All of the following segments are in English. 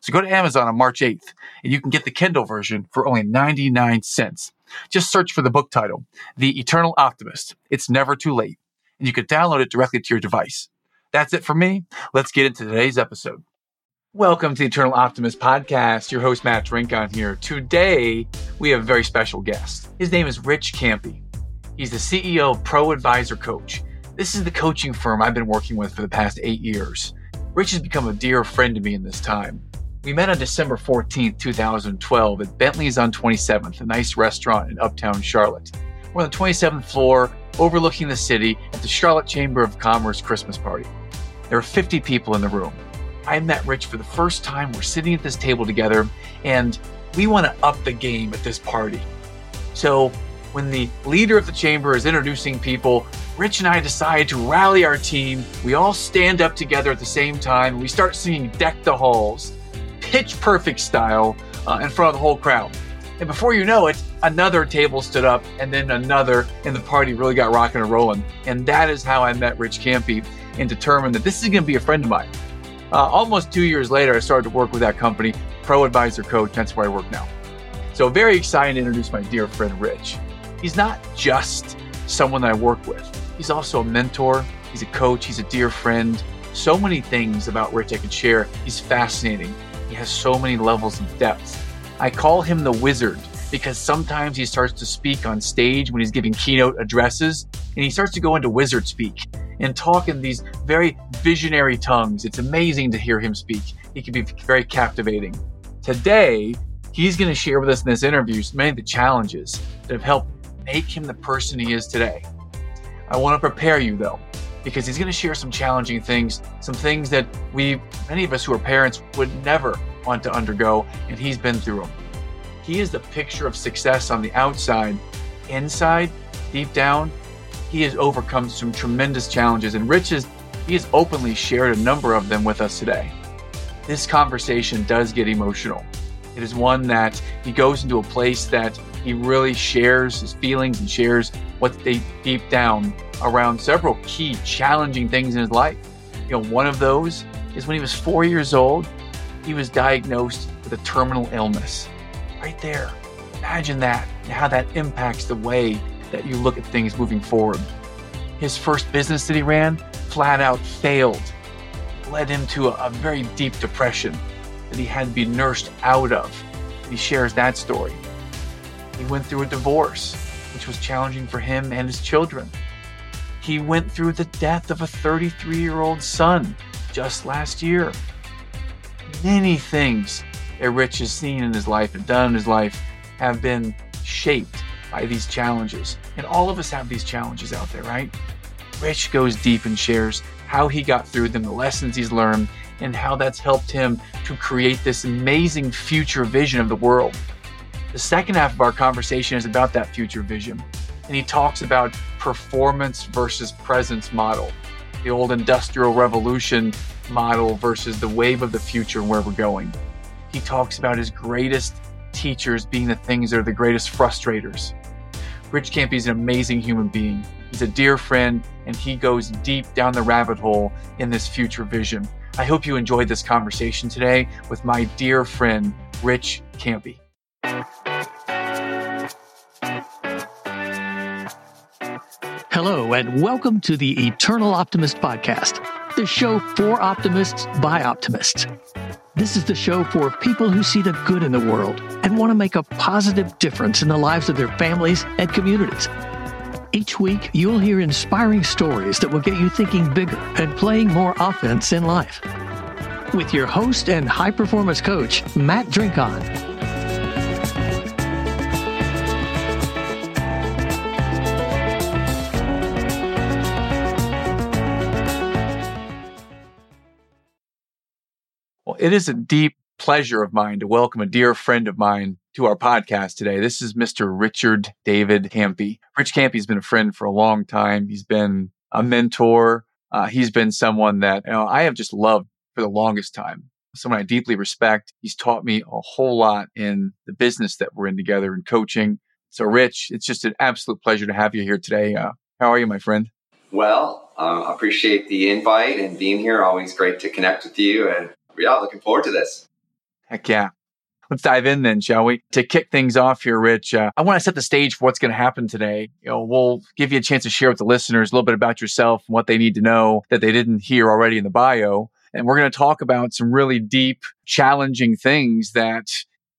So go to Amazon on March 8th and you can get the Kindle version for only 99 cents. Just search for the book title, The Eternal Optimist. It's never too late and you can download it directly to your device. That's it for me. Let's get into today's episode. Welcome to the Eternal Optimist podcast. Your host, Matt Drinkhahn here. Today, we have a very special guest. His name is Rich Campe. He's the CEO of Pro Advisor Coach. This is the coaching firm I've been working with for the past eight years. Rich has become a dear friend to me in this time. We met on December 14th, 2012 at Bentley's on 27th, a nice restaurant in uptown Charlotte. We're on the 27th floor, overlooking the city at the Charlotte Chamber of Commerce Christmas party. There were 50 people in the room. I met Rich for the first time. We're sitting at this table together, and we want to up the game at this party. So, when the leader of the chamber is introducing people, Rich and I decide to rally our team. We all stand up together at the same time. We start singing Deck the Halls, pitch perfect style, uh, in front of the whole crowd. And before you know it, another table stood up and then another, and the party really got rocking and rolling. And that is how I met Rich Campe and determined that this is going to be a friend of mine. Uh, almost two years later, I started to work with that company, Pro Advisor Coach. That's where I work now. So, very excited to introduce my dear friend Rich. He's not just someone that I work with, he's also a mentor, he's a coach, he's a dear friend. So many things about Rich I could share. He's fascinating. He has so many levels of depth. I call him the wizard because sometimes he starts to speak on stage when he's giving keynote addresses and he starts to go into wizard speak and talk in these very visionary tongues. It's amazing to hear him speak. He can be very captivating. Today, he's going to share with us in this interview many of the challenges that have helped make him the person he is today. I want to prepare you though, because he's going to share some challenging things, some things that we, many of us who are parents, would never want to undergo, and he's been through them. He is the picture of success on the outside. Inside, deep down, he has overcome some tremendous challenges, and Rich has, he has openly shared a number of them with us today. This conversation does get emotional. It is one that he goes into a place that he really shares his feelings and shares what they deep down around several key challenging things in his life. You know, one of those is when he was four years old, he was diagnosed with a terminal illness. Right there. Imagine that and how that impacts the way that you look at things moving forward. His first business that he ran flat out failed, led him to a, a very deep depression that he had to be nursed out of. He shares that story. He went through a divorce, which was challenging for him and his children. He went through the death of a 33 year old son just last year. Many things that Rich has seen in his life and done in his life have been shaped by these challenges. And all of us have these challenges out there, right? Rich goes deep and shares how he got through them, the lessons he's learned, and how that's helped him to create this amazing future vision of the world. The second half of our conversation is about that future vision. And he talks about performance versus presence model, the old industrial revolution model versus the wave of the future and where we're going. He talks about his greatest teachers being the things that are the greatest frustrators. Rich Campe is an amazing human being. He's a dear friend, and he goes deep down the rabbit hole in this future vision. I hope you enjoyed this conversation today with my dear friend, Rich Campe. Hello, and welcome to the Eternal Optimist Podcast, the show for optimists by optimists. This is the show for people who see the good in the world and want to make a positive difference in the lives of their families and communities. Each week, you'll hear inspiring stories that will get you thinking bigger and playing more offense in life. With your host and high performance coach, Matt Drinkhahn. It is a deep pleasure of mine to welcome a dear friend of mine to our podcast today. This is Mr. Richard David Campe. Rich Campe's been a friend for a long time. He's been a mentor. Uh, he's been someone that you know, I have just loved for the longest time. Someone I deeply respect. He's taught me a whole lot in the business that we're in together in coaching. So, Rich, it's just an absolute pleasure to have you here today. Uh, how are you, my friend? Well, um, appreciate the invite and being here. Always great to connect with you, and yeah, looking forward to this. Heck yeah. Let's dive in then, shall we? To kick things off here, Rich, uh, I want to set the stage for what's going to happen today. You know, we'll give you a chance to share with the listeners a little bit about yourself and what they need to know that they didn't hear already in the bio. And we're going to talk about some really deep, challenging things that,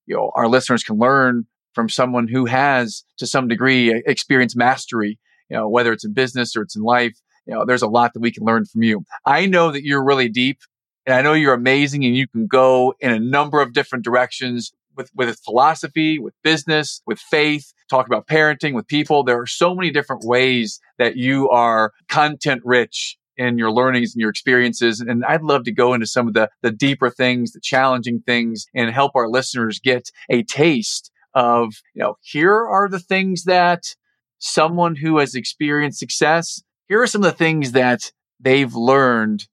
you know, our listeners can learn from someone who has to some degree experienced mastery, you know, whether it's in business or it's in life. You know, there's a lot that we can learn from you. I know that you're really deep and I know you're amazing and you can go in a number of different directions with, with philosophy, with business, with faith, talk about parenting, with people. There are so many different ways that you are content rich in your learnings and your experiences. And I'd love to go into some of the, the deeper things, the challenging things and help our listeners get a taste of, you know, here are the things that someone who has experienced success, here are some of the things that they've learned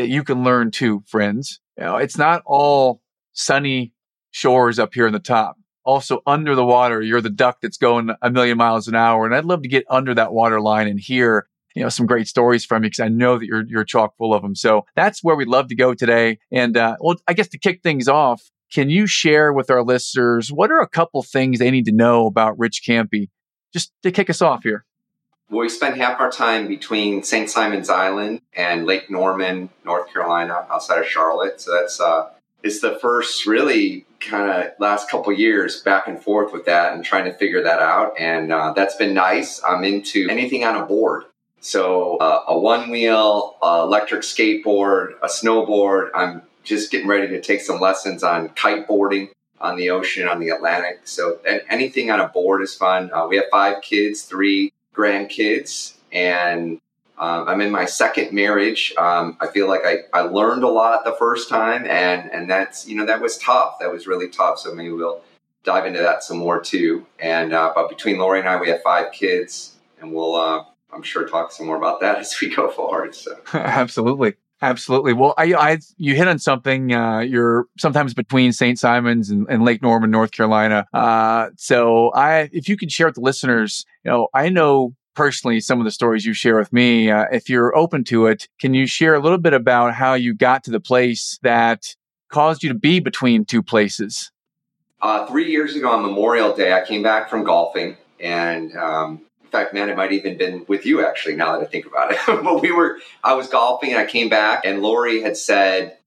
that you can learn too, friends. You know, it's not all sunny shores up here in the top. Also under the water, you're the duck that's going a million miles an hour. And I'd love to get under that water line and hear, you know, some great stories from you because I know that you're, you're chock full of them. So that's where we'd love to go today. And, uh, well, I guess to kick things off, can you share with our listeners what are a couple things they need to know about Rich Campe just to kick us off here? We spend half our time between St. Simon's Island and Lake Norman, North Carolina, outside of Charlotte. So that's uh, it's the first really kind of last couple years back and forth with that and trying to figure that out. And uh, that's been nice. I'm into anything on a board. So uh, a one wheel, uh, electric skateboard, a snowboard. I'm just getting ready to take some lessons on kiteboarding on the ocean, on the Atlantic. So anything on a board is fun. Uh, we have five kids, three grandkids, and um, I'm in my second marriage. Um, I feel like I, I learned a lot the first time, and and that's you know that was tough. That was really tough. So maybe we'll dive into that some more too. And uh, but between Lori and I, we have five kids, and we'll uh, I'm sure talk some more about that as we go forward. So absolutely. Absolutely. Well, I, I, you hit on something. Uh, you're sometimes between St. Simons and, and, Lake Norman, North Carolina. Uh, so I, if you could share with the listeners, you know, I know personally some of the stories you share with me. Uh, if you're open to it, can you share a little bit about how you got to the place that caused you to be between two places? Uh, three years ago on Memorial Day, I came back from golfing and um, in fact, man, it might even been with you actually. Now that I think about it, but we were. I was golfing and I came back, and Lori had said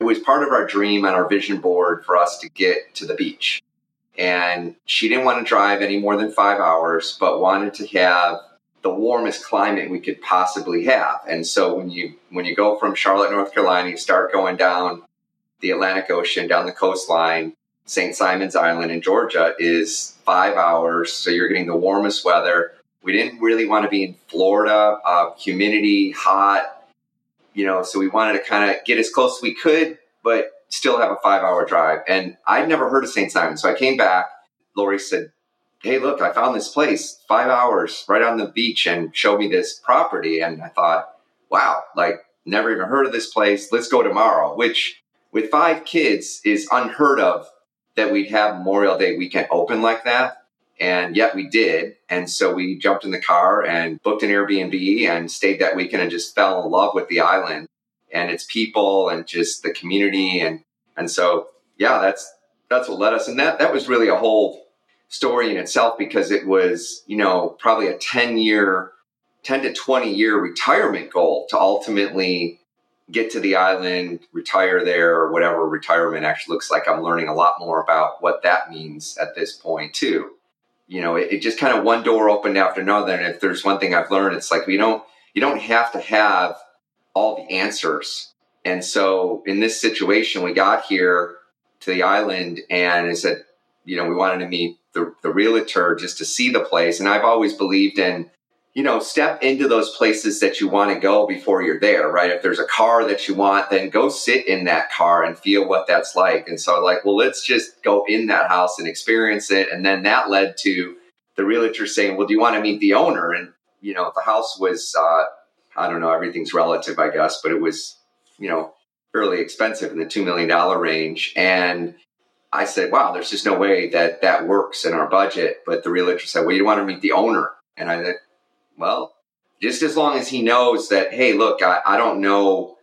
it was part of our dream on our vision board for us to get to the beach, and she didn't want to drive any more than five hours, but wanted to have the warmest climate we could possibly have. And so when you when you go from Charlotte, North Carolina, you start going down the Atlantic Ocean, down the coastline, St. Simon's Island in Georgia is five hours, so you're getting the warmest weather. We didn't really want to be in Florida, uh, humidity, hot, you know, so we wanted to kind of get as close as we could, but still have a five hour drive. And I'd never heard of St. Simon. So I came back. Lori said, Hey, look, I found this place, five hours right on the beach, and showed me this property. And I thought, wow, like, never even heard of this place. Let's go tomorrow, which with five kids is unheard of that we'd have Memorial Day weekend open like that. And yet we did. And so we jumped in the car and booked an Airbnb and stayed that weekend and just fell in love with the island and its people and just the community. And, and so, yeah, that's, that's what led us. And that, that was really a whole story in itself because it was, you know, probably a 10 year, 10 to 20 year retirement goal to ultimately get to the island, retire there, or whatever retirement actually looks like. I'm learning a lot more about what that means at this point, too. You know, it, it just kind of one door opened after another. And if there's one thing I've learned, it's like we don't, you don't have to have all the answers. And so in this situation, we got here to the island and I said, you know, we wanted to meet the, the realtor just to see the place. And I've always believed in you know, step into those places that you want to go before you're there, right? If there's a car that you want, then go sit in that car and feel what that's like. And so, like, well, let's just go in that house and experience it. And then that led to the realtor saying, well, do you want to meet the owner? And, you know, the house was, uh, I don't know, everything's relative, I guess, but it was, you know, fairly expensive in the $2 million range. And I said, wow, there's just no way that that works in our budget. But the realtor said, well, you want to meet the owner. And I well, just as long as he knows that, hey, look, I, I don't know,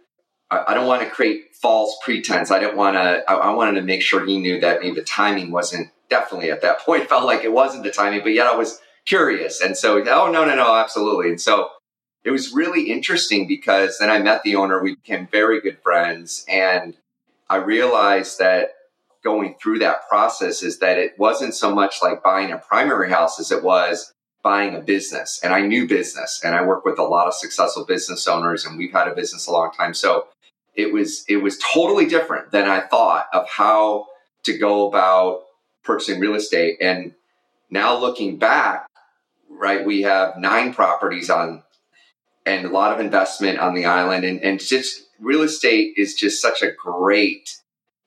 I, I, don't want to create false pretense. I didn't want to, I, I, wanted to make sure he knew that maybe the timing wasn't definitely at that point, felt like it wasn't the timing, but yet I was curious. And so, oh, no, no, no, absolutely. And so it was really interesting because then I met the owner, we became very good friends. And I realized that going through that process is that it wasn't so much like buying a primary house as it was buying a business and I knew business and I work with a lot of successful business owners and we've had a business a long time. So it was it was totally different than I thought of how to go about purchasing real estate. And now looking back, right, we have nine properties on and a lot of investment on the island and, and just real estate is just such a great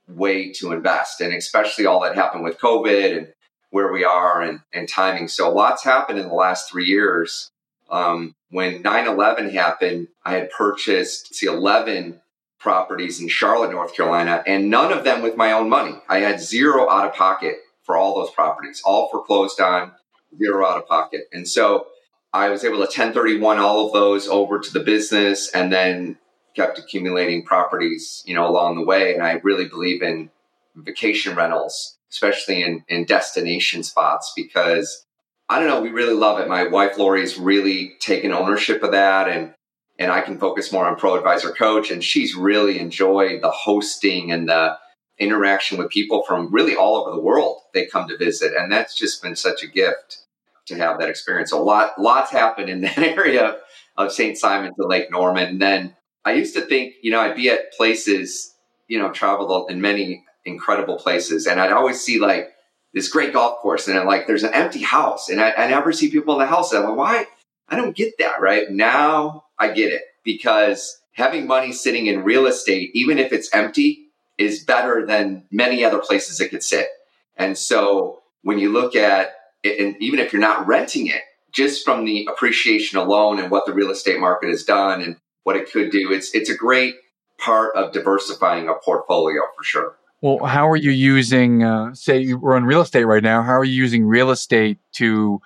way to invest and especially all that happened with COVID and where we are and, and timing. So lots happened in the last three years. Um, when 9-11 happened, I had purchased see 11 properties in Charlotte, North Carolina, and none of them with my own money. I had zero out of pocket for all those properties, all foreclosed on, zero out of pocket. And so I was able to 1031 all of those over to the business and then kept accumulating properties, you know, along the way. And I really believe in vacation rentals especially in, in destination spots, because I don't know, we really love it. My wife Lori's really taken ownership of that and and I can focus more on pro advisor coach and she's really enjoyed the hosting and the interaction with people from really all over the world they come to visit and that's just been such a gift to have that experience a lot lots happened in that area of st simon to lake norman and then i used to think you know i'd be at places you know traveled in many incredible places. And I'd always see like this great golf course and I'm like, there's an empty house and I, I never see people in the house. And I'm like, why? I don't get that. Right now I get it because having money sitting in real estate, even if it's empty is better than many other places it could sit. And so when you look at it, and even if you're not renting it, just from the appreciation alone and what the real estate market has done and what it could do, it's it's a great part of diversifying a portfolio for sure. Well, how are you using, uh, say, we're real estate right now? How are you using real estate to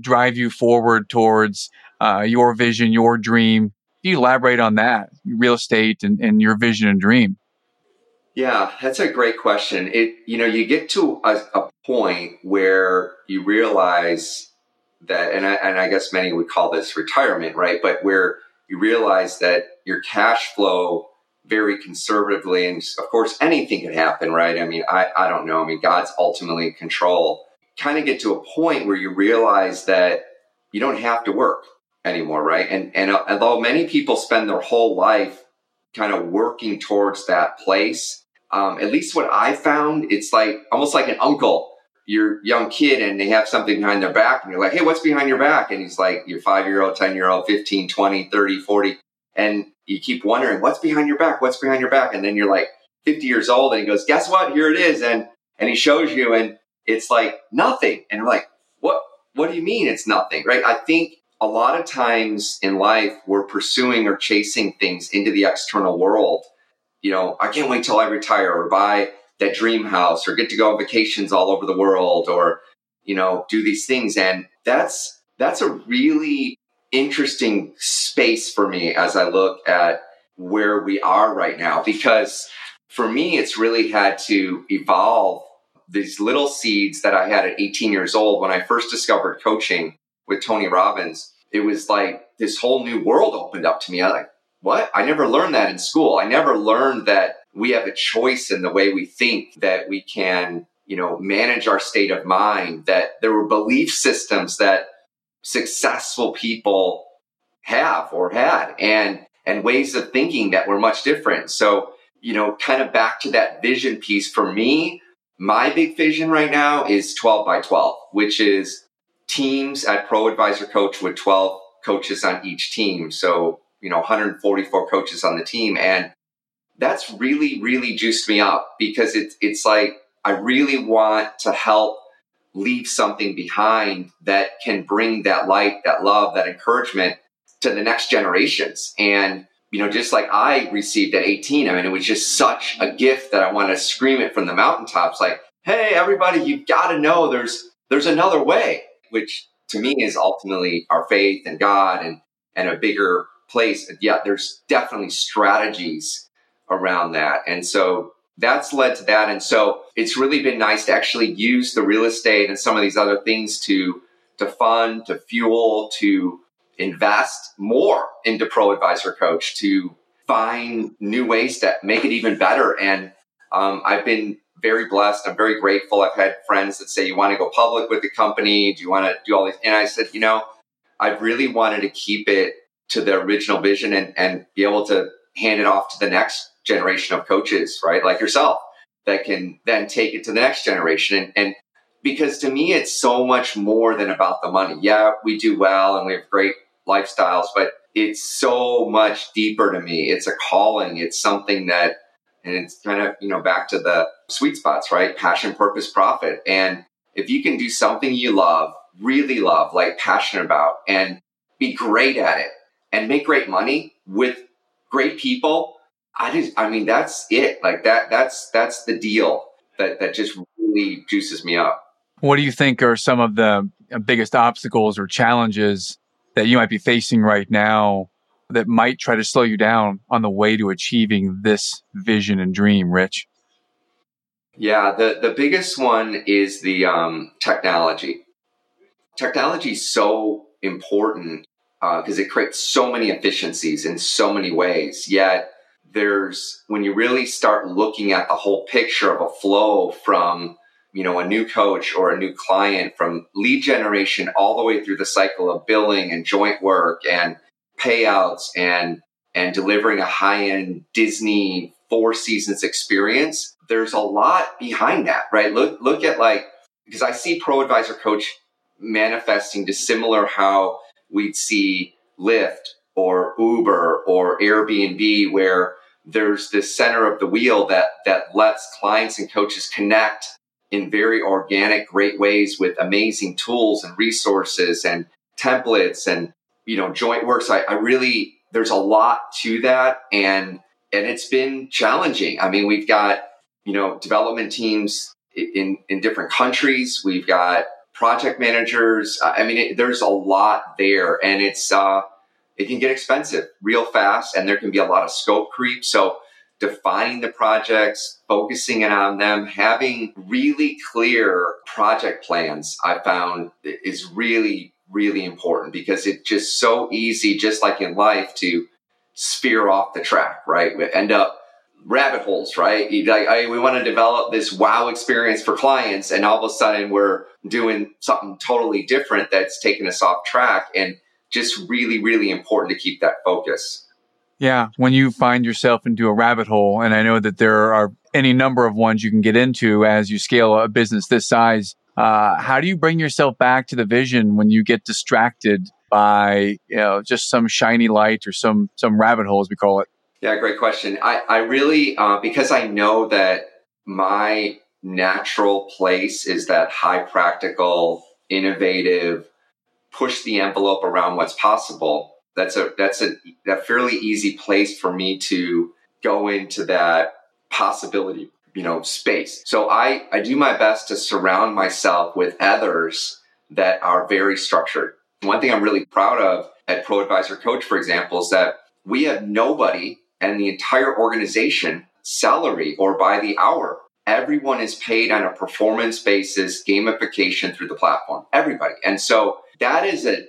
drive you forward towards uh, your vision, your dream? Can you elaborate on that, real estate and, and your vision and dream? Yeah, that's a great question. It, you know, you get to a, a point where you realize that, and I, and I guess many would call this retirement, right? But where you realize that your cash flow very conservatively. And of course, anything could happen, right? I mean, I, I don't know. I mean, God's ultimately in control. Kind of get to a point where you realize that you don't have to work anymore, right? And, and uh, although many people spend their whole life kind of working towards that place, um, at least what I found, it's like almost like an uncle your young kid and they have something behind their back and you're like, Hey, what's behind your back? And he's like, your five year old, 10 year old, 15, 20, 30, 40. And you keep wondering what's behind your back, what's behind your back, and then you're like 50 years old, and he goes, "Guess what? Here it is," and and he shows you, and it's like nothing, and you're like, "What? What do you mean it's nothing?" Right? I think a lot of times in life we're pursuing or chasing things into the external world. You know, I can't wait till I retire or buy that dream house or get to go on vacations all over the world or you know do these things and that's that's a really interesting space for me as I look at where we are right now because for me it's really had to evolve these little seeds that I had at 18 years old when I first discovered coaching with Tony Robbins. It was like this whole new world opened up to me. I like, what? I never learned that in school. I never learned that we have a choice in the way we think, that we can, you know, manage our state of mind, that there were belief systems that successful people have or had and and ways of thinking that were much different. So, you know, kind of back to that vision piece for me, my big vision right now is 12 by 12, which is teams at Pro Advisor Coach with 12 coaches on each team. So, you know, 144 coaches on the team. And that's really, really juiced me up because it's, it's like, I really want to help leave something behind that can bring that light, that love, that encouragement to the next generations. And, you know, just like I received at 18, I mean, it was just such a gift that I want to scream it from the mountaintops like, hey, everybody, you've got to know there's, there's another way, which to me is ultimately our faith and God and, and a bigger place. Yet there's definitely strategies around that. And so that's led to that. And so it's really been nice to actually use the real estate and some of these other things to, to fund, to fuel, to invest more into Pro Advisor Coach, to find new ways to make it even better. And um, I've been very blessed. I'm very grateful. I've had friends that say, you want to go public with the company? Do you want to do all these? And I said, you know, I really wanted to keep it to the original vision and, and be able to hand it off to the next generation of coaches, right? Like yourself that can then take it to the next generation. And, and because to me, it's so much more than about the money. Yeah, we do well and we have great lifestyles, but it's so much deeper to me. It's a calling. It's something that and it's kind of, you know, back to the sweet spots, right? Passion, purpose, profit. And if you can do something you love, really love, like passionate about, and be great at it and make great money with great people, I just, I mean, that's it. Like that, that's, that's the deal that, that just really juices me up. What do you think are some of the biggest obstacles or challenges that you might be facing right now that might try to slow you down on the way to achieving this vision and dream, Rich? Yeah, the, the biggest one is the um, technology. Technology is so important because uh, it creates so many efficiencies in so many ways. Yet, there's when you really start looking at the whole picture of a flow from you know a new coach or a new client from lead generation all the way through the cycle of billing and joint work and payouts and and delivering a high-end Disney four seasons experience, there's a lot behind that, right? Look look at like because I see Pro Advisor Coach manifesting to similar how we'd see Lyft or Uber or Airbnb where there's this center of the wheel that that lets clients and coaches connect in very organic, great ways with amazing tools and resources and templates and you know, joint works. I, I really, there's a lot to that. And, and it's been challenging. I mean, we've got, you know, development teams in, in different countries. We've got project managers. I mean, it, there's a lot there and it's, uh, it can get expensive real fast and there can be a lot of scope creep. So defining the projects, focusing on them, having really clear project plans, I found is really really important because it's just so easy, just like in life, to spear off the track, right? We end up rabbit holes, right? Like, I, we want to develop this wow experience for clients, and all of a sudden we're doing something totally different that's taking us off track, and just really, really important to keep that focus. Yeah, when you find yourself into a rabbit hole, and I know that there are any number of ones you can get into as you scale a business this size uh, how do you bring yourself back to the vision when you get distracted by you know just some shiny light or some some rabbit hole as we call it? Yeah, great question. I I really uh, because I know that my natural place is that high practical, innovative, push the envelope around what's possible. That's a that's a, a fairly easy place for me to go into that possibility you know, space. So I, I do my best to surround myself with others that are very structured. One thing I'm really proud of at Pro Advisor Coach, for example, is that we have nobody and the entire organization salary or by the hour. Everyone is paid on a performance basis, gamification through the platform. Everybody. And so that is a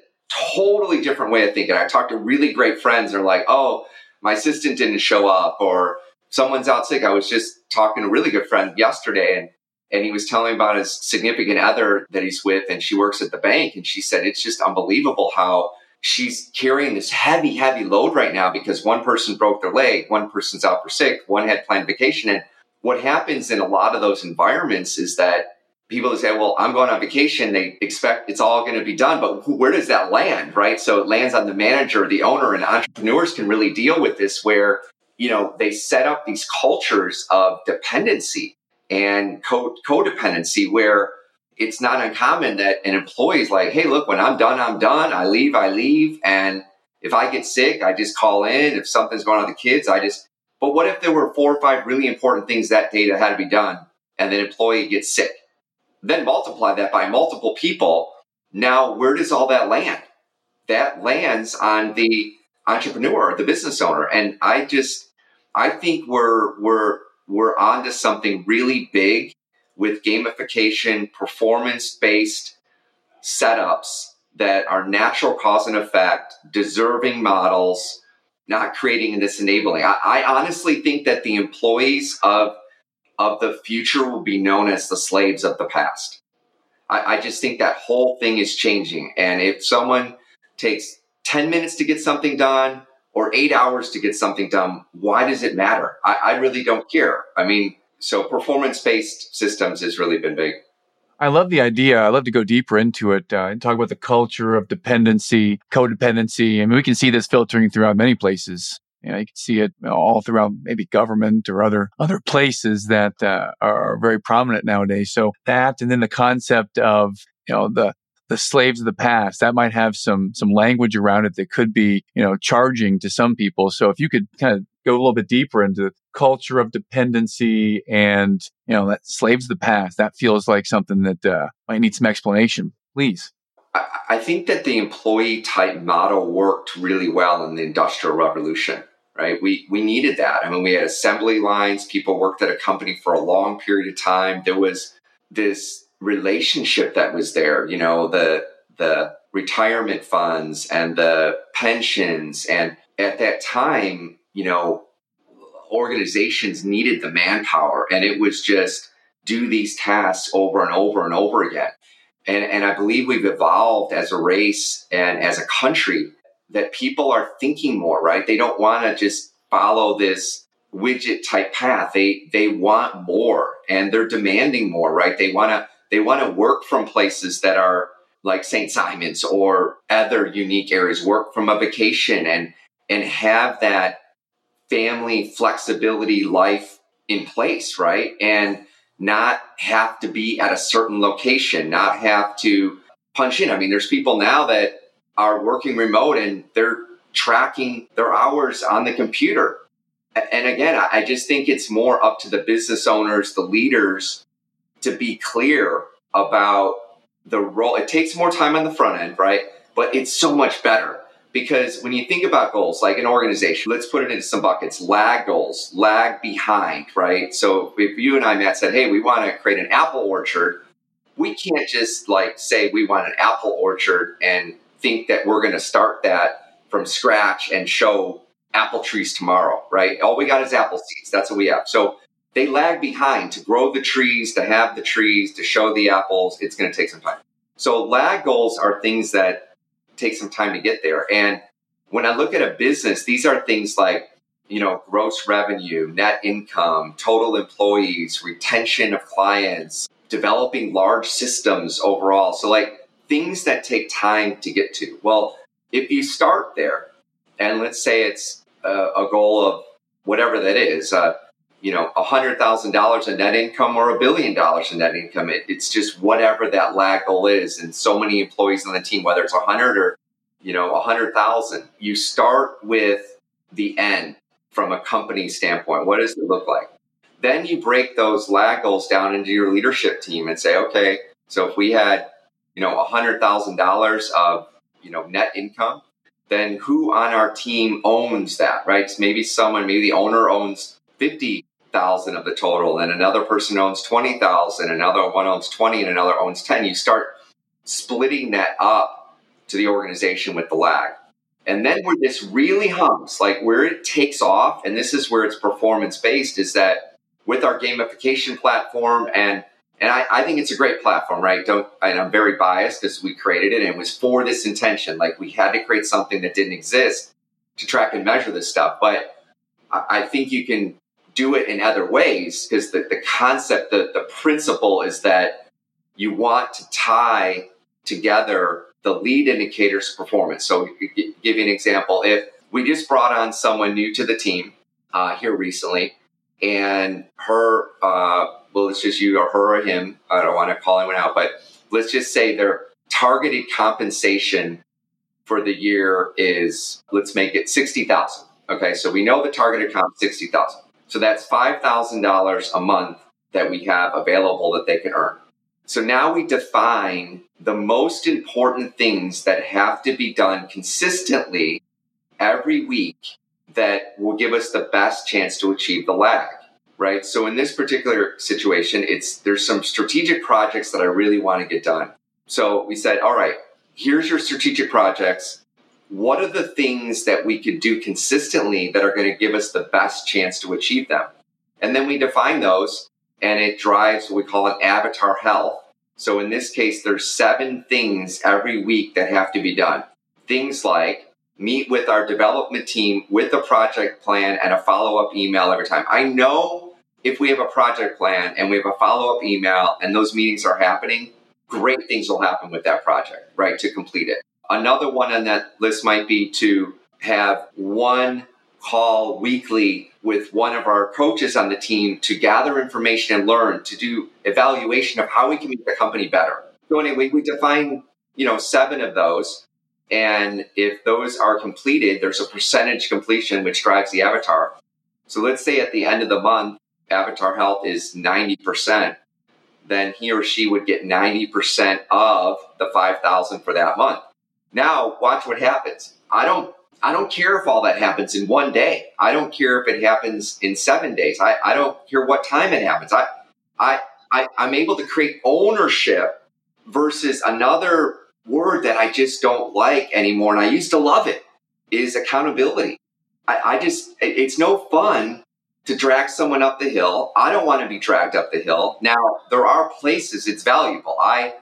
totally different way of thinking. I talked to really great friends. They're like, oh, my assistant didn't show up or someone's out sick. I was just talking to a really good friend yesterday and and he was telling me about his significant other that he's with and she works at the bank and she said it's just unbelievable how she's carrying this heavy heavy load right now because one person broke their leg one person's out for sick one had planned vacation and what happens in a lot of those environments is that people say, well, I'm going on vacation. They expect it's all going to be done, but where does that land, right? So it lands on the manager, the owner, and entrepreneurs can really deal with this where, you know, they set up these cultures of dependency and co- codependency where it's not uncommon that an employee is like, hey, look, when I'm done, I'm done. I leave, I leave. And if I get sick, I just call in. If something's going on with the kids, I just, but what if there were four or five really important things that day that had to be done and the employee gets sick? Then multiply that by multiple people. Now, where does all that land? That lands on the entrepreneur, the business owner. And I just, I think we're, we're, we're onto something really big with gamification, performance based setups that are natural cause and effect, deserving models, not creating this enabling. I, I, honestly think that the employees of of the future will be known as the slaves of the past. I, I just think that whole thing is changing. And if someone takes 10 minutes to get something done or eight hours to get something done, why does it matter? I, I really don't care. I mean, so performance based systems has really been big. I love the idea. I love to go deeper into it uh, and talk about the culture of dependency, codependency. I mean, we can see this filtering throughout many places. You, know, you can see it all throughout maybe government or other other places that uh, are very prominent nowadays. So that, and then the concept of you know the the slaves of the past that might have some some language around it that could be you know charging to some people so if you could kind of go a little bit deeper into the culture of dependency and you know that slaves the past. That feels like something that uh, might need some explanation please. I think that the employee type model worked really well in the industrial revolution right? We we needed that. I mean we had assembly lines. People worked at a company for a long period of time. There was this relationship that was there, you know, the the retirement funds and the pensions. And at that time, you know, organizations needed the manpower and it was just do these tasks over and over and over again. And, and I believe we've evolved as a race and as a country that people are thinking more, right? They don't want to just follow this widget type path. They they want more and they're demanding more, right? They want to they want to work from places that are like St. Simon's or other unique areas, work from a vacation and and have that family flexibility life in place, right? And not have to be at a certain location, not have to punch in. I mean, there's people now that are working remote and they're tracking their hours on the computer. And again, I just think it's more up to the business owners, the leaders to be clear about the role. It takes more time on the front end, right? But it's so much better because when you think about goals, like an organization, let's put it into some buckets lag goals, lag behind, right? So if you and I, Matt, said, hey, we want to create an apple orchard, we can't just like say we want an apple orchard and think that we're going to start that from scratch and show apple trees tomorrow, right? All we got is apple seeds. That's what we have. So they lag behind to grow the trees, to have the trees, to show the apples. It's going to take some time. So lag goals are things that take some time to get there. And when I look at a business, these are things like, you know, gross revenue, net income, total employees, retention of clients, developing large systems overall. So like things that take time to get to. Well, if you start there and let's say it's a, a goal of whatever that is, uh, you know, a hundred thousand dollars in net income or a billion dollars in net income. It, it's just whatever that lag goal is. And so many employees on the team, whether it's a hundred or, you know, a hundred thousand, you start with the end from a company standpoint. What does it look like? Then you break those lag goals down into your leadership team and say, okay, so if we had, you know, a hundred thousand dollars of, you know, net income, then who on our team owns that, right? So maybe someone, maybe the owner owns 50 thousand of the total, and another person owns twenty thousand, another one owns twenty, and another owns ten. You start splitting that up to the organization with the lag. And then where this really hums, like where it takes off, and this is where it's performance based, is that with our gamification platform and and I, I, think it's a great platform, right? Don't and I'm very biased because we created it and it was for this intention. Like we had to create something that didn't exist to track and measure this stuff. But I, I think you can do it in other ways because the, the concept, the, the principle is that you want to tie together the lead indicators of performance. So, give you an example. If we just brought on someone new to the team uh, here recently, and her, uh, well, let's just or her or him. I don't want to call anyone out, but let's just say their targeted compensation for the year is, let's make it 60,000. Okay. So we know the targeted comp 60,000. So that's $5,000 a month that we have available that they can earn. So now we define the most important things that have to be done consistently every week that will give us the best chance to achieve the lag right? So in this particular situation it's there's some strategic projects that i really want to get done. So we said all right here's your strategic projects what are the things that we could do consistently that are going to give us the best chance to achieve them and then we define those and it drives what we call an avatar health so in this case there's seven things every week that have to be done things like meet with our development team with a project plan and a follow up email every time. I know if we have a project plan and we have a follow up email and those meetings are happening, great things will happen with that project, right, to complete it. Another one on that list might be to have one call weekly with one of our coaches on the team to gather information and learn to do evaluation of how we can make the company better. So anyway, we define, you know, seven of those and if those are completed, there's a percentage completion which drives the avatar. So let's say at the end of the month, avatar health is 90%, then he or she would get 90% of the 5,000 for that month. Now, watch what happens. I don't I don't care if all that happens in one day. I don't care if it happens in seven days. I, I don't care what time it happens. I, I, I, I'm able to create ownership versus another word that I just don't like anymore, and I used to love it, is accountability. I, I just, it, it's no fun to drag someone up the hill. I don't want to be dragged up the hill. Now, there are places it's valuable. I,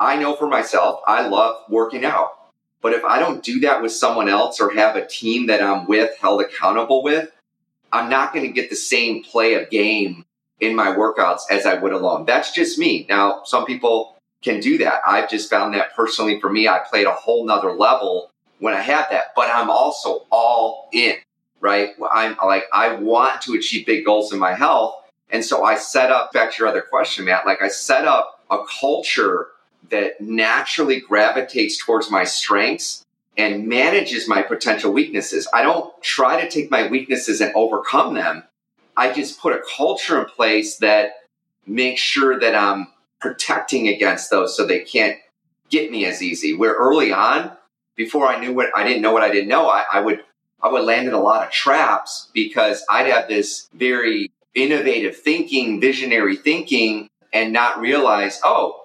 I know for myself, I love working out. But if I don't do that with someone else or have a team that I'm with held accountable with, I'm not going to get the same play of game in my workouts as I would alone. That's just me. Now, some people can do that. I've just found that personally for me, I played a whole nother level when I had that, but I'm also all in, right? I'm like, I want to achieve big goals in my health. And so I set up, back to your other question, Matt, like I set up a culture that naturally gravitates towards my strengths and manages my potential weaknesses. I don't try to take my weaknesses and overcome them. I just put a culture in place that makes sure that I'm protecting against those so they can't get me as easy. Where early on, before I knew what I didn't know what I didn't know, I, I would I would land in a lot of traps because I'd have this very innovative thinking, visionary thinking, and not realize, oh,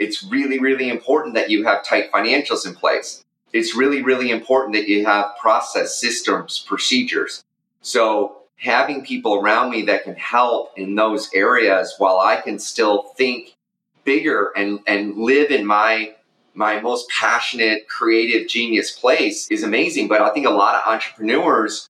it's really, really important that you have tight financials in place. It's really, really important that you have process systems, procedures. So having people around me that can help in those areas while I can still think bigger and and live in my my most passionate creative genius place is amazing but i think a lot of entrepreneurs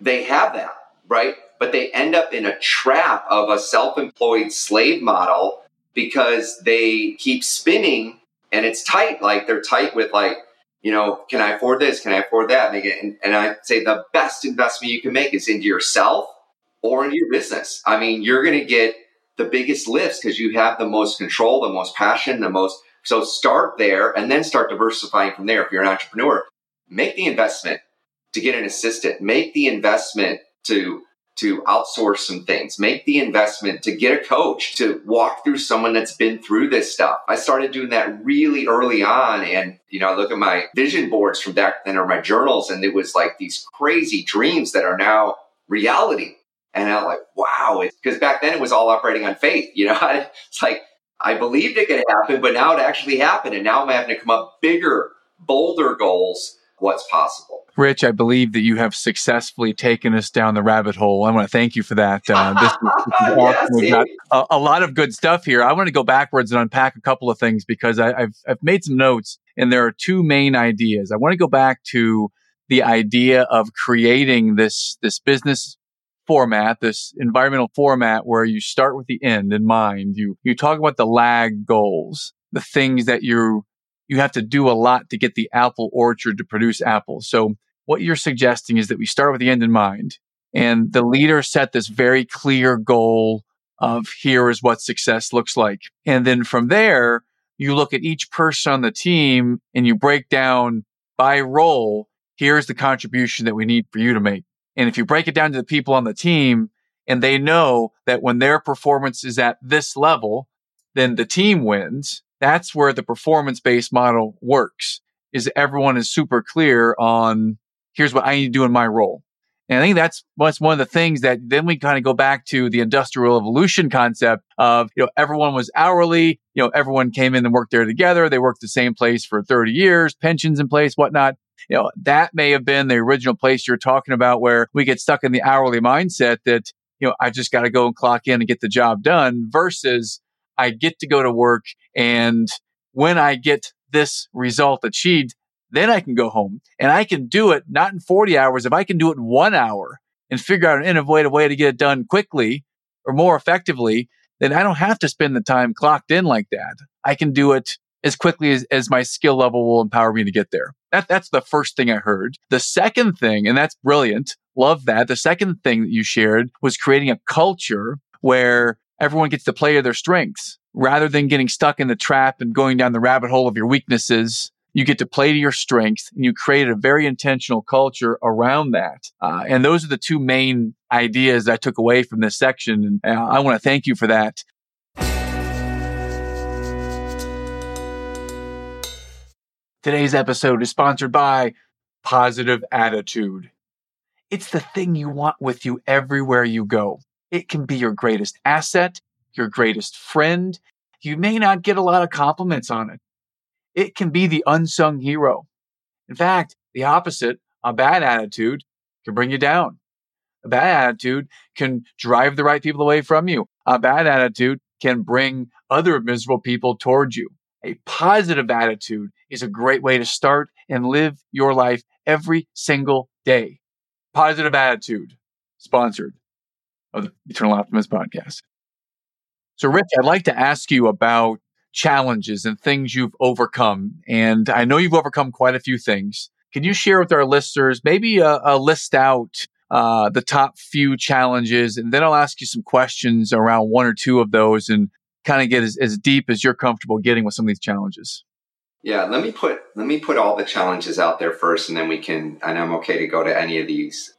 they have that right but they end up in a trap of a self-employed slave model because they keep spinning and it's tight like they're tight with like you know can i afford this can i afford that and, get, and, and i say the best investment you can make is into yourself or into your business i mean you're going to get the biggest lifts because you have the most control, the most passion, the most. So start there and then start diversifying from there. If you're an entrepreneur, make the investment to get an assistant, make the investment to to outsource some things, make the investment to get a coach to walk through someone that's been through this stuff. I started doing that really early on. And, you know, I look at my vision boards from back then or my journals, and it was like these crazy dreams that are now reality. And I'm like, wow, because back then it was all operating on faith. You know, it's like I believed it could happen, but now it actually happened. And now I'm having to come up bigger, bolder goals. What's possible? Rich, I believe that you have successfully taken us down the rabbit hole. I want to thank you for that. Uh, this, this is awesome. A, a, lot of good stuff here. I want to go backwards and unpack a couple of things because I, I've, I've made some notes and there are two main ideas. I want to go back to the idea of creating this, this business format, this environmental format where you start with the end in mind. You, you talk about the lag goals, the things that you, you have to do a lot to get the apple orchard to produce apples. So what you're suggesting is that we start with the end in mind and the leader set this very clear goal of here is what success looks like. And then from there, you look at each person on the team and you break down by role. Here's the contribution that we need for you to make. And if you break it down to the people on the team and they know that when their performance is at this level, then the team wins. That's where the performance based model works is everyone is super clear on here's what I need to do in my role. And I think that's what's one of the things that then we kind of go back to the industrial evolution concept of, you know, everyone was hourly, you know, everyone came in and worked there together. They worked the same place for 30 years, pensions in place, whatnot. You know, that may have been the original place you're talking about where we get stuck in the hourly mindset that, you know, I just got to go and clock in and get the job done versus I get to go to work and when I get this result achieved, then I can go home and I can do it not in 40 hours. If I can do it in one hour and figure out an innovative way to get it done quickly or more effectively, then I don't have to spend the time clocked in like that. I can do it as quickly as, as my skill level will empower me to get there. That, that's the first thing I heard. The second thing, and that's brilliant. Love that. The second thing that you shared was creating a culture where everyone gets to play to their strengths rather than getting stuck in the trap and going down the rabbit hole of your weaknesses you get to play to your strengths and you create a very intentional culture around that. Uh, and those are the two main ideas I took away from this section. And uh, I want to thank you for that. Today's episode is sponsored by Positive Attitude. It's the thing you want with you everywhere you go. It can be your greatest asset, your greatest friend. You may not get a lot of compliments on it it can be the unsung hero. In fact, the opposite, a bad attitude can bring you down. A bad attitude can drive the right people away from you. A bad attitude can bring other miserable people towards you. A positive attitude is a great way to start and live your life every single day. Positive attitude, sponsored of the Eternal Optimist podcast. So, Rich, I'd like to ask you about challenges and things you've overcome. And I know you've overcome quite a few things. Can you share with our listeners maybe a, a list out uh, the top few challenges, and then I'll ask you some questions around one or two of those, and kind of get as, as deep as you're comfortable getting with some of these challenges. Yeah, let me put let me put all the challenges out there first, and then we can. And I'm okay to go to any of these.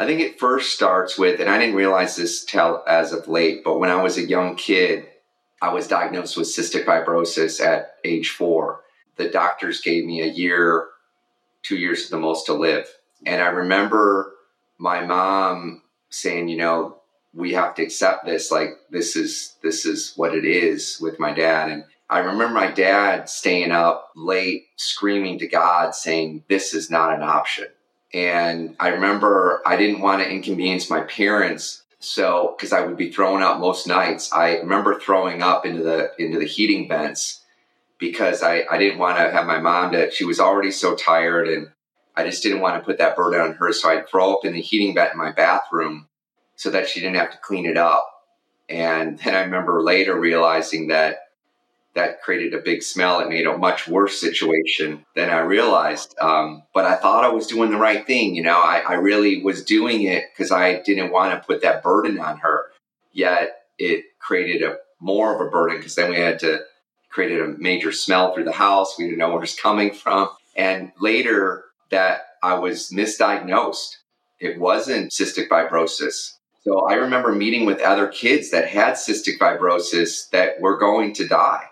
I think it first starts with, and I didn't realize this till as of late, but when I was a young kid, I was diagnosed with cystic fibrosis at age four. The doctors gave me a year, two years at the most to live. And I remember my mom saying, you know, we have to accept this. Like this is this is what it is with my dad. And I remember my dad staying up late screaming to God saying, This is not an option. And I remember I didn't want to inconvenience my parents so, because I would be throwing up most nights, I remember throwing up into the into the heating vents because I, I didn't want to have my mom to. She was already so tired, and I just didn't want to put that burden on her. So I'd throw up in the heating vent in my bathroom so that she didn't have to clean it up. And then I remember later realizing that that created a big smell. It made a much worse situation than I realized. Um, but I thought I was doing the right thing. You know, I, I really was doing it because I didn't want to put that burden on her. Yet it created a more of a burden because then we had to create a major smell through the house. We didn't know where it was coming from. And later that I was misdiagnosed. It wasn't cystic fibrosis. So I remember meeting with other kids that had cystic fibrosis that were going to die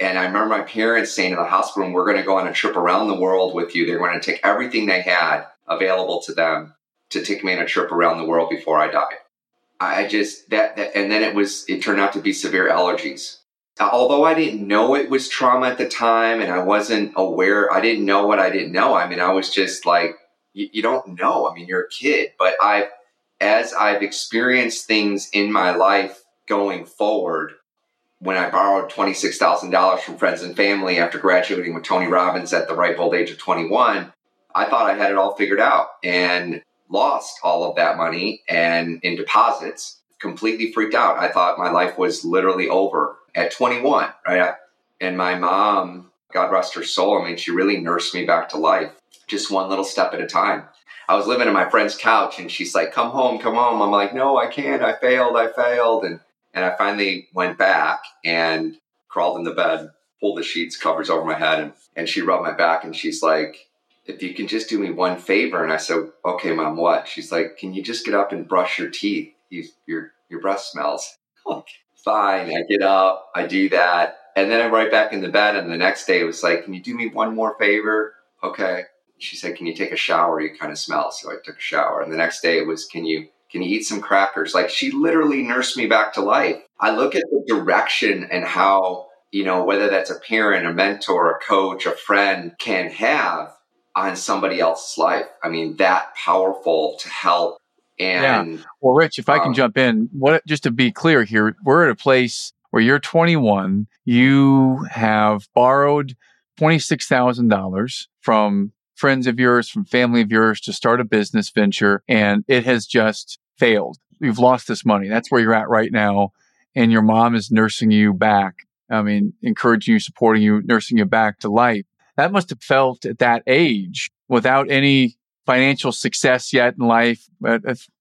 and I remember my parents saying in the hospital, we're going to go on a trip around the world with you. They're going to take everything they had available to them to take me on a trip around the world before I died. I just, that, that and then it was, it turned out to be severe allergies. Uh, although I didn't know it was trauma at the time and I wasn't aware, I didn't know what I didn't know. I mean, I was just like, you, you don't know. I mean, you're a kid, but I've, as I've experienced things in my life going forward, when I borrowed $26,000 from friends and family after graduating with Tony Robbins at the ripe old age of 21, I thought I had it all figured out. And lost all of that money and in deposits, completely freaked out. I thought my life was literally over at 21, right? And my mom, God rest her soul, I mean, she really nursed me back to life, just one little step at a time. I was living on my friend's couch and she's like, come home, come home. I'm like, no, I can't. I failed. I failed. And, and I finally went back and crawled in the bed, pulled the sheets, covers over my head. And, and she rubbed my back and she's like, if you can just do me one favor. And I said, okay, mom, what? She's like, can you just get up and brush your teeth? You, your, your breath smells. like, fine. I get up, I do that. And then I'm right back in the bed. And the next day it was like, can you do me one more favor? Okay. She said, can you take a shower? You kind of smell. So I took a shower. And the next day it was, can you, can you eat some crackers? Like she literally nursed me back to life. I look at the direction and how, you know, whether that's a parent, a mentor, a coach, a friend can have on somebody else's life. I mean, that powerful to help. And yeah. well, Rich, if um, I can um, jump in, what just to be clear here, we're at a place where you're 21, you have borrowed $26,000 from friends of yours, from family of yours to start a business venture, and it has just failed. You've lost this money. That's where you're at right now. And your mom is nursing you back. I mean, encouraging you, supporting you, nursing you back to life that must have felt at that age without any financial success yet in life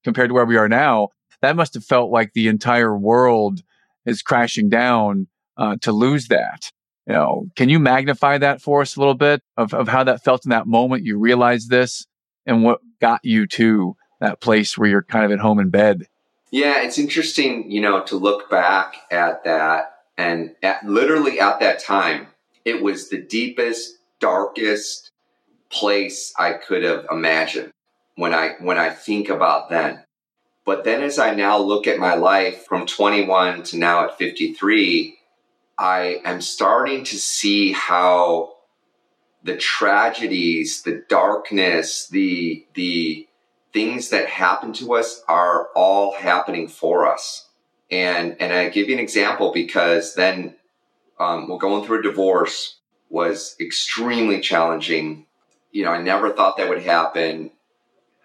compared to where we are now. That must have felt like the entire world is crashing down uh, to lose that. You know, can you magnify that for us a little bit of, of how that felt in that moment? You realized this and what got you to that place where you're kind of at home in bed. Yeah, it's interesting, you know, to look back at that and at, literally at that time, it was the deepest darkest place I could have imagined when I when I think about then. But then as I now look at my life from 21 to now at 53, I am starting to see how the tragedies, the darkness, the the things that happen to us are all happening for us. And and I give you an example because then um, we're going through a divorce was extremely challenging. You know, I never thought that would happen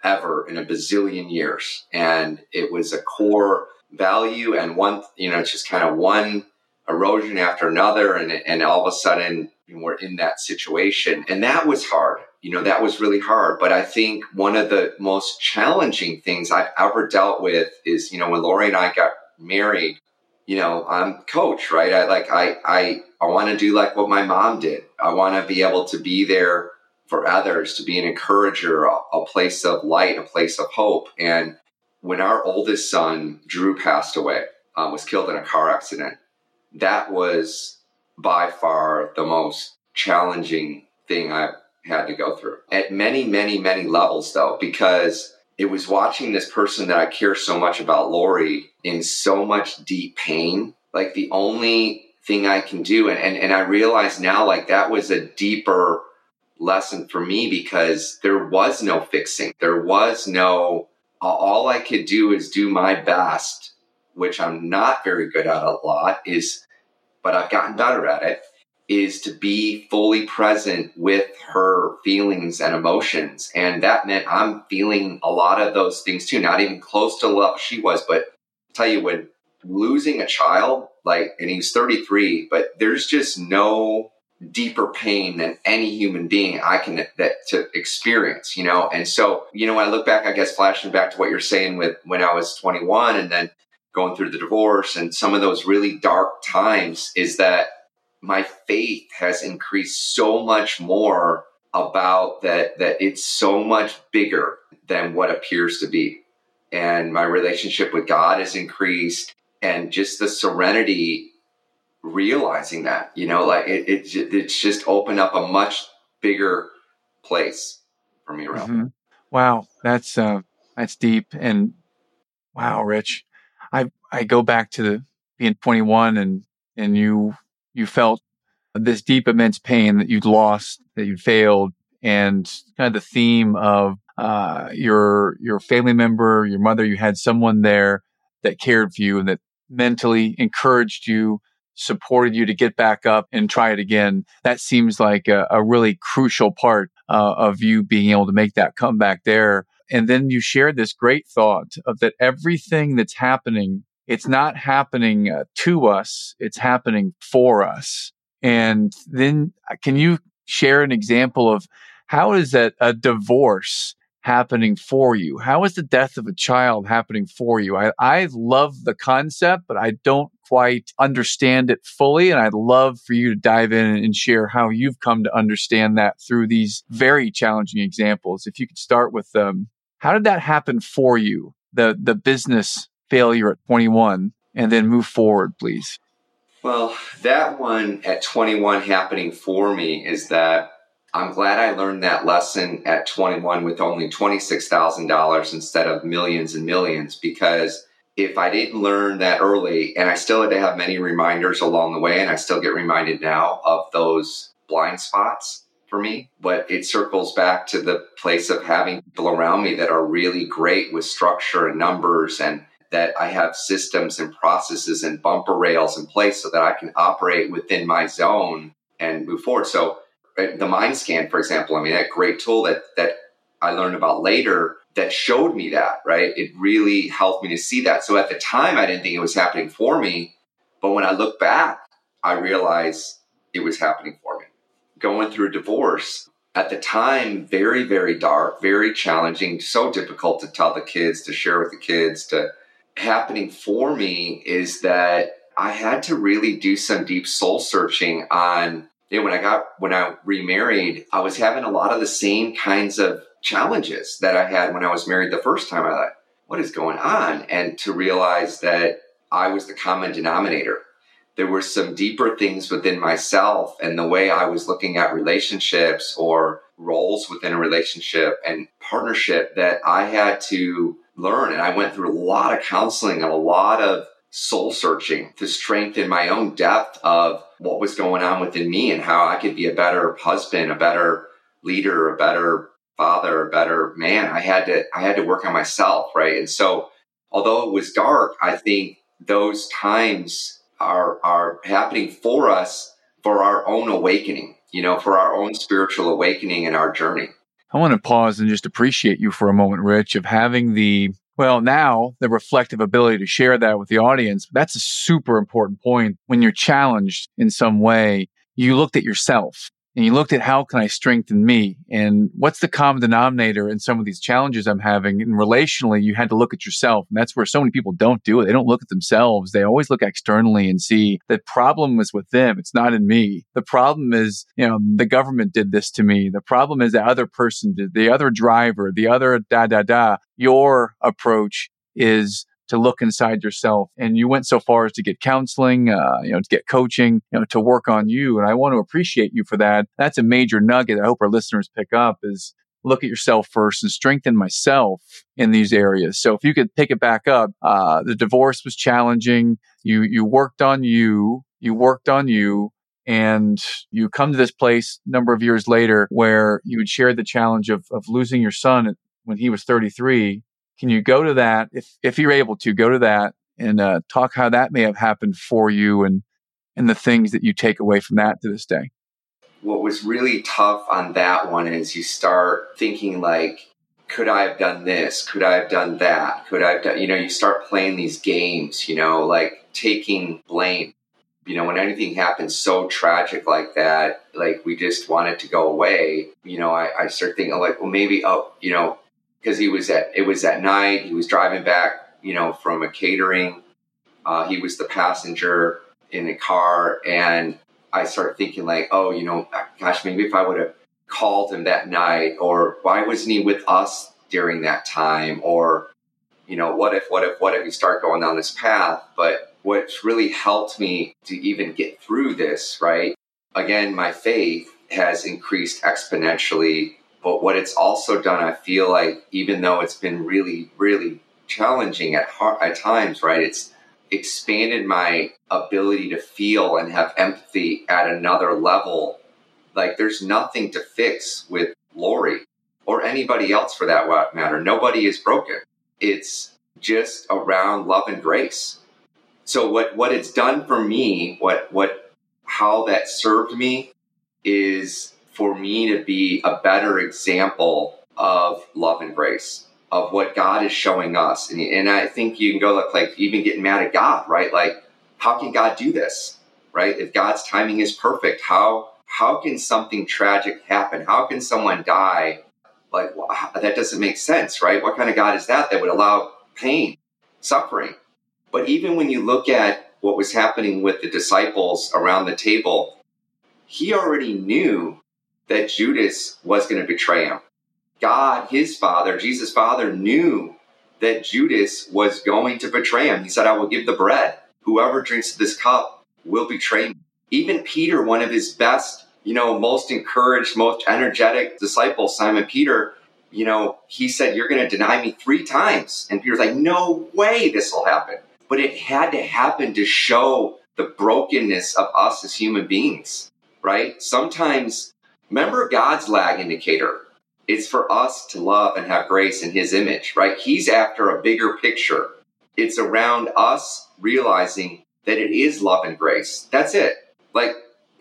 ever in a bazillion years. And it was a core value and one, you know, it's just kind of one erosion after another. And, and all of a sudden we're in that situation. And that was hard. You know, that was really hard. But I think one of the most challenging things I've ever dealt with is, you know, when Lori and I got married, you know, I'm coach, right? I like, I, I, I want to do like what my mom did. I want to be able to be there for others, to be an encourager, a, a place of light, a place of hope. And when our oldest son, Drew, passed away, um, was killed in a car accident, that was by far the most challenging thing I've had to go through at many, many, many levels, though, because it was watching this person that I care so much about, Lori, in so much deep pain. Like the only thing I can do, and, and, and I realize now, like that was a deeper lesson for me because there was no fixing. There was no, all I could do is do my best, which I'm not very good at a lot, is, but I've gotten better at it is to be fully present with her feelings and emotions. And that meant I'm feeling a lot of those things too, not even close to level she was. But I'll tell you, when losing a child, like, and he was 33, but there's just no deeper pain than any human being I can that to experience, you know? And so, you know, when I look back, I guess flashing back to what you're saying with when I was 21 and then going through the divorce and some of those really dark times is that my faith has increased so much more about that that it's so much bigger than what appears to be. And my relationship with god has increased and just the serenity realizing that you know like it, it it's just opened up a much bigger place for me around mm-hmm. wow. That's uh that's deep and wow rich. I i go back to the being 21 and and you you felt this deep, immense pain that you'd lost, that you'd failed, and kind of the theme of uh, your your family member, your mother, you had someone there that cared for you and that mentally encouraged you, supported you to get back up and try it again. That seems like a, a really crucial part uh, of you being able to make that comeback there. and then you shared this great thought of that everything that's happening, it's not happening uh, to us, it's happening for us. And then uh, can you share an example of how is that a divorce happening for you? How is the death of a child happening for you? I, I love the concept, but I don't quite understand it fully. And I'd love for you to dive in and share how you've come to understand that through these very challenging examples. If you could start with um, how did that happen for you? The the business failure at 21 and then move forward, please. Well, that one at 21 happening for me is that I'm glad I learned that lesson at 21 with only $26,000 instead of millions and millions because if I didn't learn that early, and I still had to have many reminders along the way, and I still get reminded now of those blind spots for me, but it circles back to the place of having people around me that are really great with structure and numbers and that I have systems and processes and bumper rails in place so that I can operate within my zone and move forward. So uh, the mind scan, for example, I mean, that great tool that, that I learned about later that showed me that, right? It really helped me to see that. So at the time, I didn't think it was happening for me. But when I look back, I realize it was happening for me. Going through a divorce, at the time, very, very dark, very challenging, so difficult to tell the kids, to share with the kids, to happening for me is that I had to really do some deep soul searching on you know, when I got when I remarried, I was having a lot of the same kinds of challenges that I had when I was married the first time. I thought, what is going on? And to realize that I was the common denominator. There were some deeper things within myself and the way I was looking at relationships or roles within a relationship and partnership that I had to learn. And I went through a lot of counseling and a lot of soul searching to strengthen my own depth of what was going on within me and how I could be a better husband, a better leader, a better father, a better man. I had to I had to work on myself, right? And so although it was dark, I think those times are are happening for us for our own awakening, you know, for our own spiritual awakening in our journey. I want to pause and just appreciate you for a moment, Rich, of having the well, now the reflective ability to share that with the audience, that's a super important point. When you're challenged in some way, you looked at yourself and you looked at how can I strengthen me and what's the common denominator in some of these challenges I'm having. And relationally, you had to look at yourself. And that's where so many people don't do it. They don't look at themselves. They always look externally and see the problem is with them. It's not in me. The problem is, you know, the government did this to me. The problem is the other person did, the other driver, the other da da da. Your approach is to look inside yourself. And you went so far as to get counseling, uh, you know, to get coaching, you know, to work on you. And I want to appreciate you for that. That's a major nugget I hope our listeners pick up is look at yourself first and strengthen myself in these areas. So if you could pick it back up, uh, the divorce was challenging. You, you worked on you, you worked on you. And you come to this place a number of years later where you would share the challenge of, of losing your son when he was 33 can you go to that if if you're able to go to that and uh, talk how that may have happened for you and and the things that you take away from that to this day? What was really tough on that one is you start thinking like, could I have done this? Could I have done that? Could I have done? You know, you start playing these games. You know, like taking blame. You know, when anything happens so tragic like that, like we just want it to go away. You know, I, I start thinking like, well, maybe oh, you know, because he was at it was at night. He was driving back, you know, from a catering. Uh, he was the passenger in the car, and I started thinking like, oh, you know, gosh, maybe if I would have called him that night, or why wasn't he with us during that time, or you know, what if, what if, what if you start going down this path? But what's really helped me to even get through this, right? Again, my faith has increased exponentially but what it's also done, I feel like, even though it's been really, really challenging at, at times, right? It's expanded my ability to feel and have empathy at another level. Like there's nothing to fix with Lori or anybody else for that matter. Nobody is broken. It's just around love and grace. So what what it's done for me, what what how that served me is for me to be a better example of love and grace. of what God is showing us. And, and I think you can go look like even getting mad at God, right? Like, how can God do this? Right? If God's timing is perfect, how how can something tragic happen? How can someone die? Like that doesn't make sense, right? What kind of God is that that would allow pain, suffering? But even when you look at what was happening with the disciples around the table, he already knew that Judas was going to betray him. God, his father, Jesus' father, knew that Judas was going to betray him. He said, I will give the bread. Whoever drinks this cup will betray me. Even Peter, one of his best, you know, most encouraged, most energetic disciples, Simon Peter, you know, he said, You're going to deny me three times. And Peter's like, No way this will happen. But it had to happen to show the brokenness of us as human beings, right? Sometimes, remember God's lag indicator. It's for us to love and have grace in his image, right? He's after a bigger picture. It's around us realizing that it is love and grace. That's it. Like,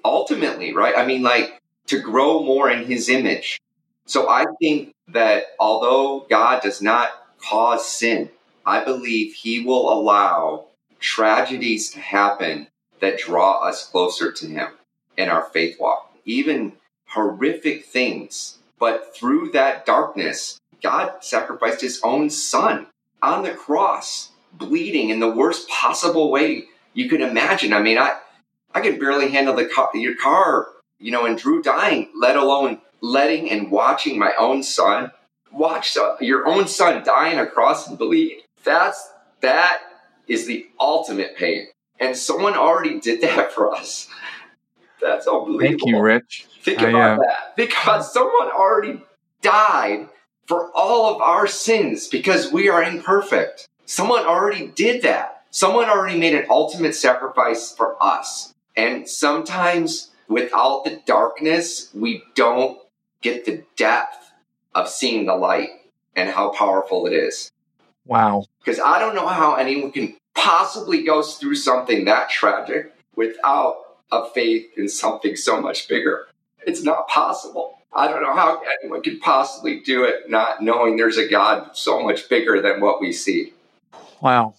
ultimately, right? I mean, like, to grow more in his image. So I think that although God does not cause sin, I believe he will allow tragedies to happen that draw us closer to him in our faith walk. Even horrific things. But through that darkness, God sacrificed his own son on the cross, bleeding in the worst possible way you can imagine. I mean, I I can barely handle the car, your car, you know, and Drew dying, let alone letting and watching my own son watch your own son die on a cross and bleed. That's that is the ultimate pain, and someone already did that for us. That's unbelievable. Thank you, Rich. Think about I, uh... that. Because someone already died for all of our sins because we are imperfect. Someone already did that. Someone already made an ultimate sacrifice for us. And sometimes without the darkness, we don't get the depth of seeing the light and how powerful it is. Wow. Because I don't know how anyone can possibly go through something that tragic without a faith in something so much bigger. It's not possible. I don't know how anyone could possibly do it not knowing there's a God so much bigger than what we see. Wow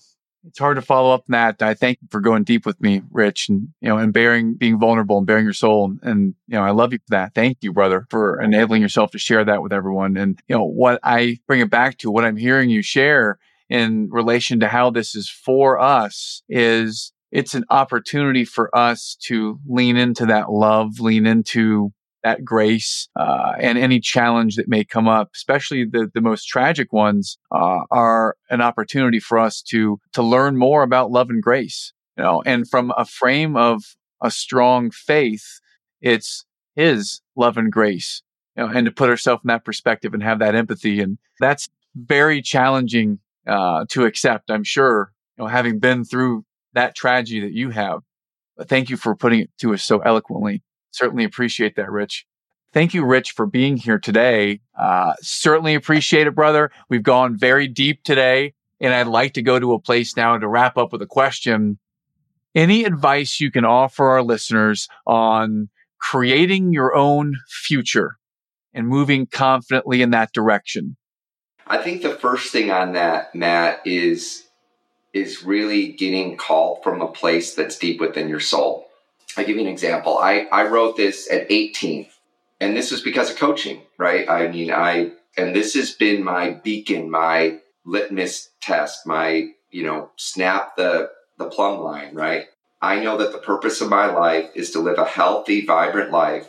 it's hard to follow up on that. I thank you for going deep with me, Rich, and you know, and bearing, being vulnerable and bearing your soul. And you know, I love you for that. Thank you, brother, for enabling yourself to share that with everyone. And you know, what I bring it back to, what I'm hearing you share in relation to how this is for us is it's an opportunity for us to lean into that love, lean into that grace uh, and any challenge that may come up, especially the, the most tragic ones, uh, are an opportunity for us to to learn more about love and grace. You know, and from a frame of a strong faith, it's His love and grace. You know, and to put ourselves in that perspective and have that empathy, and that's very challenging uh, to accept. I'm sure, you know, having been through that tragedy that you have. But thank you for putting it to us so eloquently. Certainly appreciate that, Rich. Thank you, Rich, for being here today. Uh, certainly appreciate it, brother. We've gone very deep today, and I'd like to go to a place now to wrap up with a question. Any advice you can offer our listeners on creating your own future and moving confidently in that direction? I think the first thing on that, Matt, is is really getting called from a place that's deep within your soul. I'll give you an example. I, I wrote this at 18, and this was because of coaching, right? I mean, I, and this has been my beacon, my litmus test, my, you know, snap the, the plumb line, right? I know that the purpose of my life is to live a healthy, vibrant life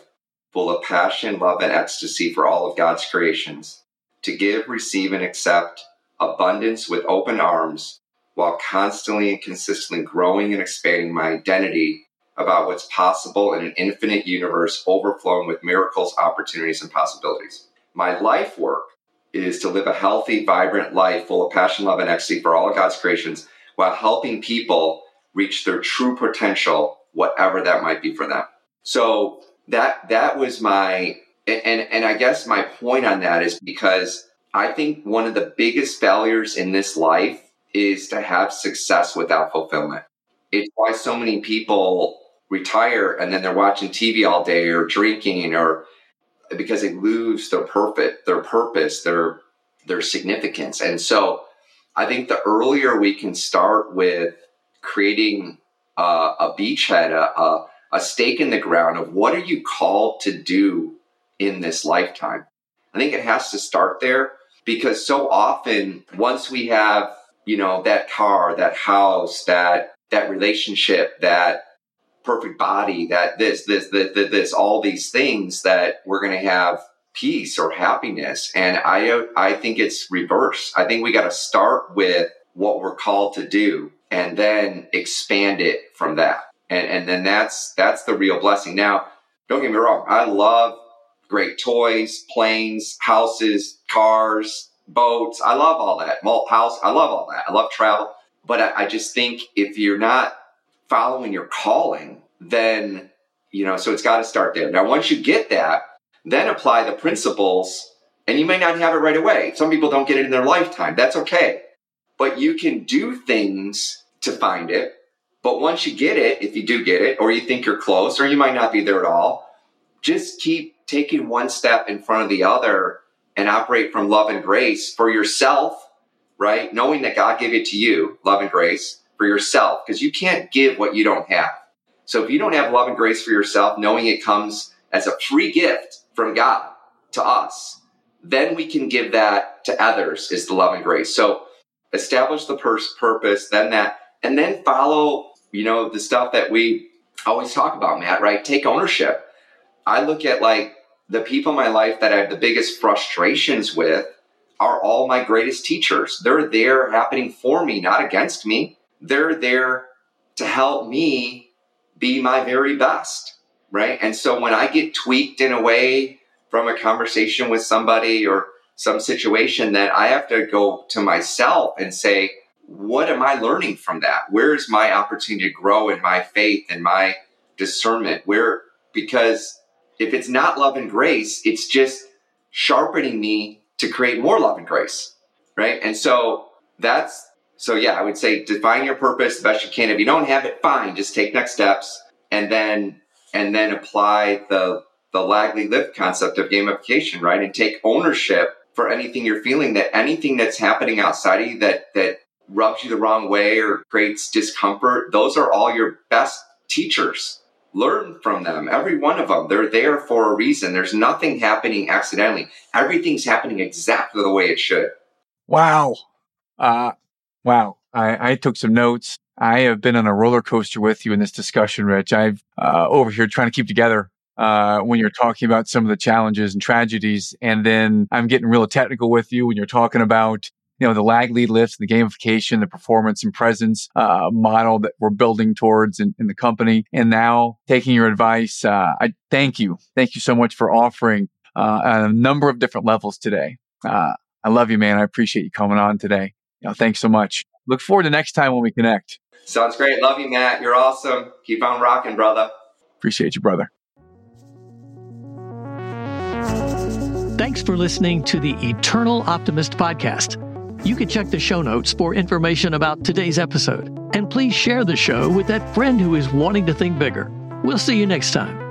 full of passion, love, and ecstasy for all of God's creations, to give, receive, and accept abundance with open arms while constantly and consistently growing and expanding my identity about what's possible in an infinite universe overflowing with miracles, opportunities, and possibilities. My life work is to live a healthy, vibrant life full of passion, love, and ecstasy for all of God's creations while helping people reach their true potential, whatever that might be for them. So that that was my and and I guess my point on that is because I think one of the biggest failures in this life is to have success without fulfillment. It's why so many people retire and then they're watching TV all day or drinking or because they lose their purpose, their purpose, their their significance. And so I think the earlier we can start with creating uh, a beachhead, a, a, a stake in the ground of what are you called to do in this lifetime. I think it has to start there because so often once we have, you know, that car, that house, that that relationship, that perfect body, that this, this, this, this, this all these things that we're going to have peace or happiness. And I, I think it's reverse. I think we got to start with what we're called to do and then expand it from that. And, and then that's, that's the real blessing. Now, don't get me wrong. I love great toys, planes, houses, cars, boats. I love all that. Malt house. I love all that. I love travel. But I, I just think if you're not following your calling, then, you know, so it's got to start there. Now, once you get that, then apply the principles and you may not have it right away. Some people don't get it in their lifetime. That's okay. But you can do things to find it. But once you get it, if you do get it, or you think you're close, or you might not be there at all, just keep taking one step in front of the other and operate from love and grace for yourself, right? Knowing that God gave it to you, love and grace for yourself, because you can't give what you don't have. So if you don't have love and grace for yourself, knowing it comes as a free gift from God to us, then we can give that to others is the love and grace. So establish the purpose, then that, and then follow, you know, the stuff that we always talk about, Matt, right? Take ownership. I look at like the people in my life that I have the biggest frustrations with are all my greatest teachers. They're there happening for me, not against me. They're there to help me be my very best right? And so when I get tweaked in a way from a conversation with somebody or some situation, that I have to go to myself and say, what am I learning from that? Where is my opportunity to grow in my faith and my discernment? Where, because if it's not love and grace, it's just sharpening me to create more love and grace, right? And so that's, so yeah, I would say define your purpose the best you can. If you don't have it, fine, just take next steps and then and then apply the the Lagley lift concept of gamification, right? And take ownership for anything you're feeling that anything that's happening outside of you that that rubs you the wrong way or creates discomfort, those are all your best teachers. Learn from them, every one of them. They're there for a reason. There's nothing happening accidentally. Everything's happening exactly the way it should. Wow. Uh, wow. I, I took some notes. I have been on a roller coaster with you in this discussion, Rich. I've uh, over here trying to keep together uh, when you're talking about some of the challenges and tragedies, and then I'm getting real technical with you when you're talking about you know the Lagley lifts, the gamification, the performance and presence uh, model that we're building towards in, in, the company, and now taking your advice. Uh, I thank you, thank you so much for offering uh, a number of different levels today. Uh, I love you, man. I appreciate you coming on today. You know, thanks so much. Look forward to next time when we connect. Sounds great. Love you, Matt. You're awesome. Keep on rocking, brother. Appreciate you, brother. Thanks for listening to the Eternal Optimist podcast. You can check the show notes for information about today's episode. And please share the show with that friend who is wanting to think bigger. We'll see you next time.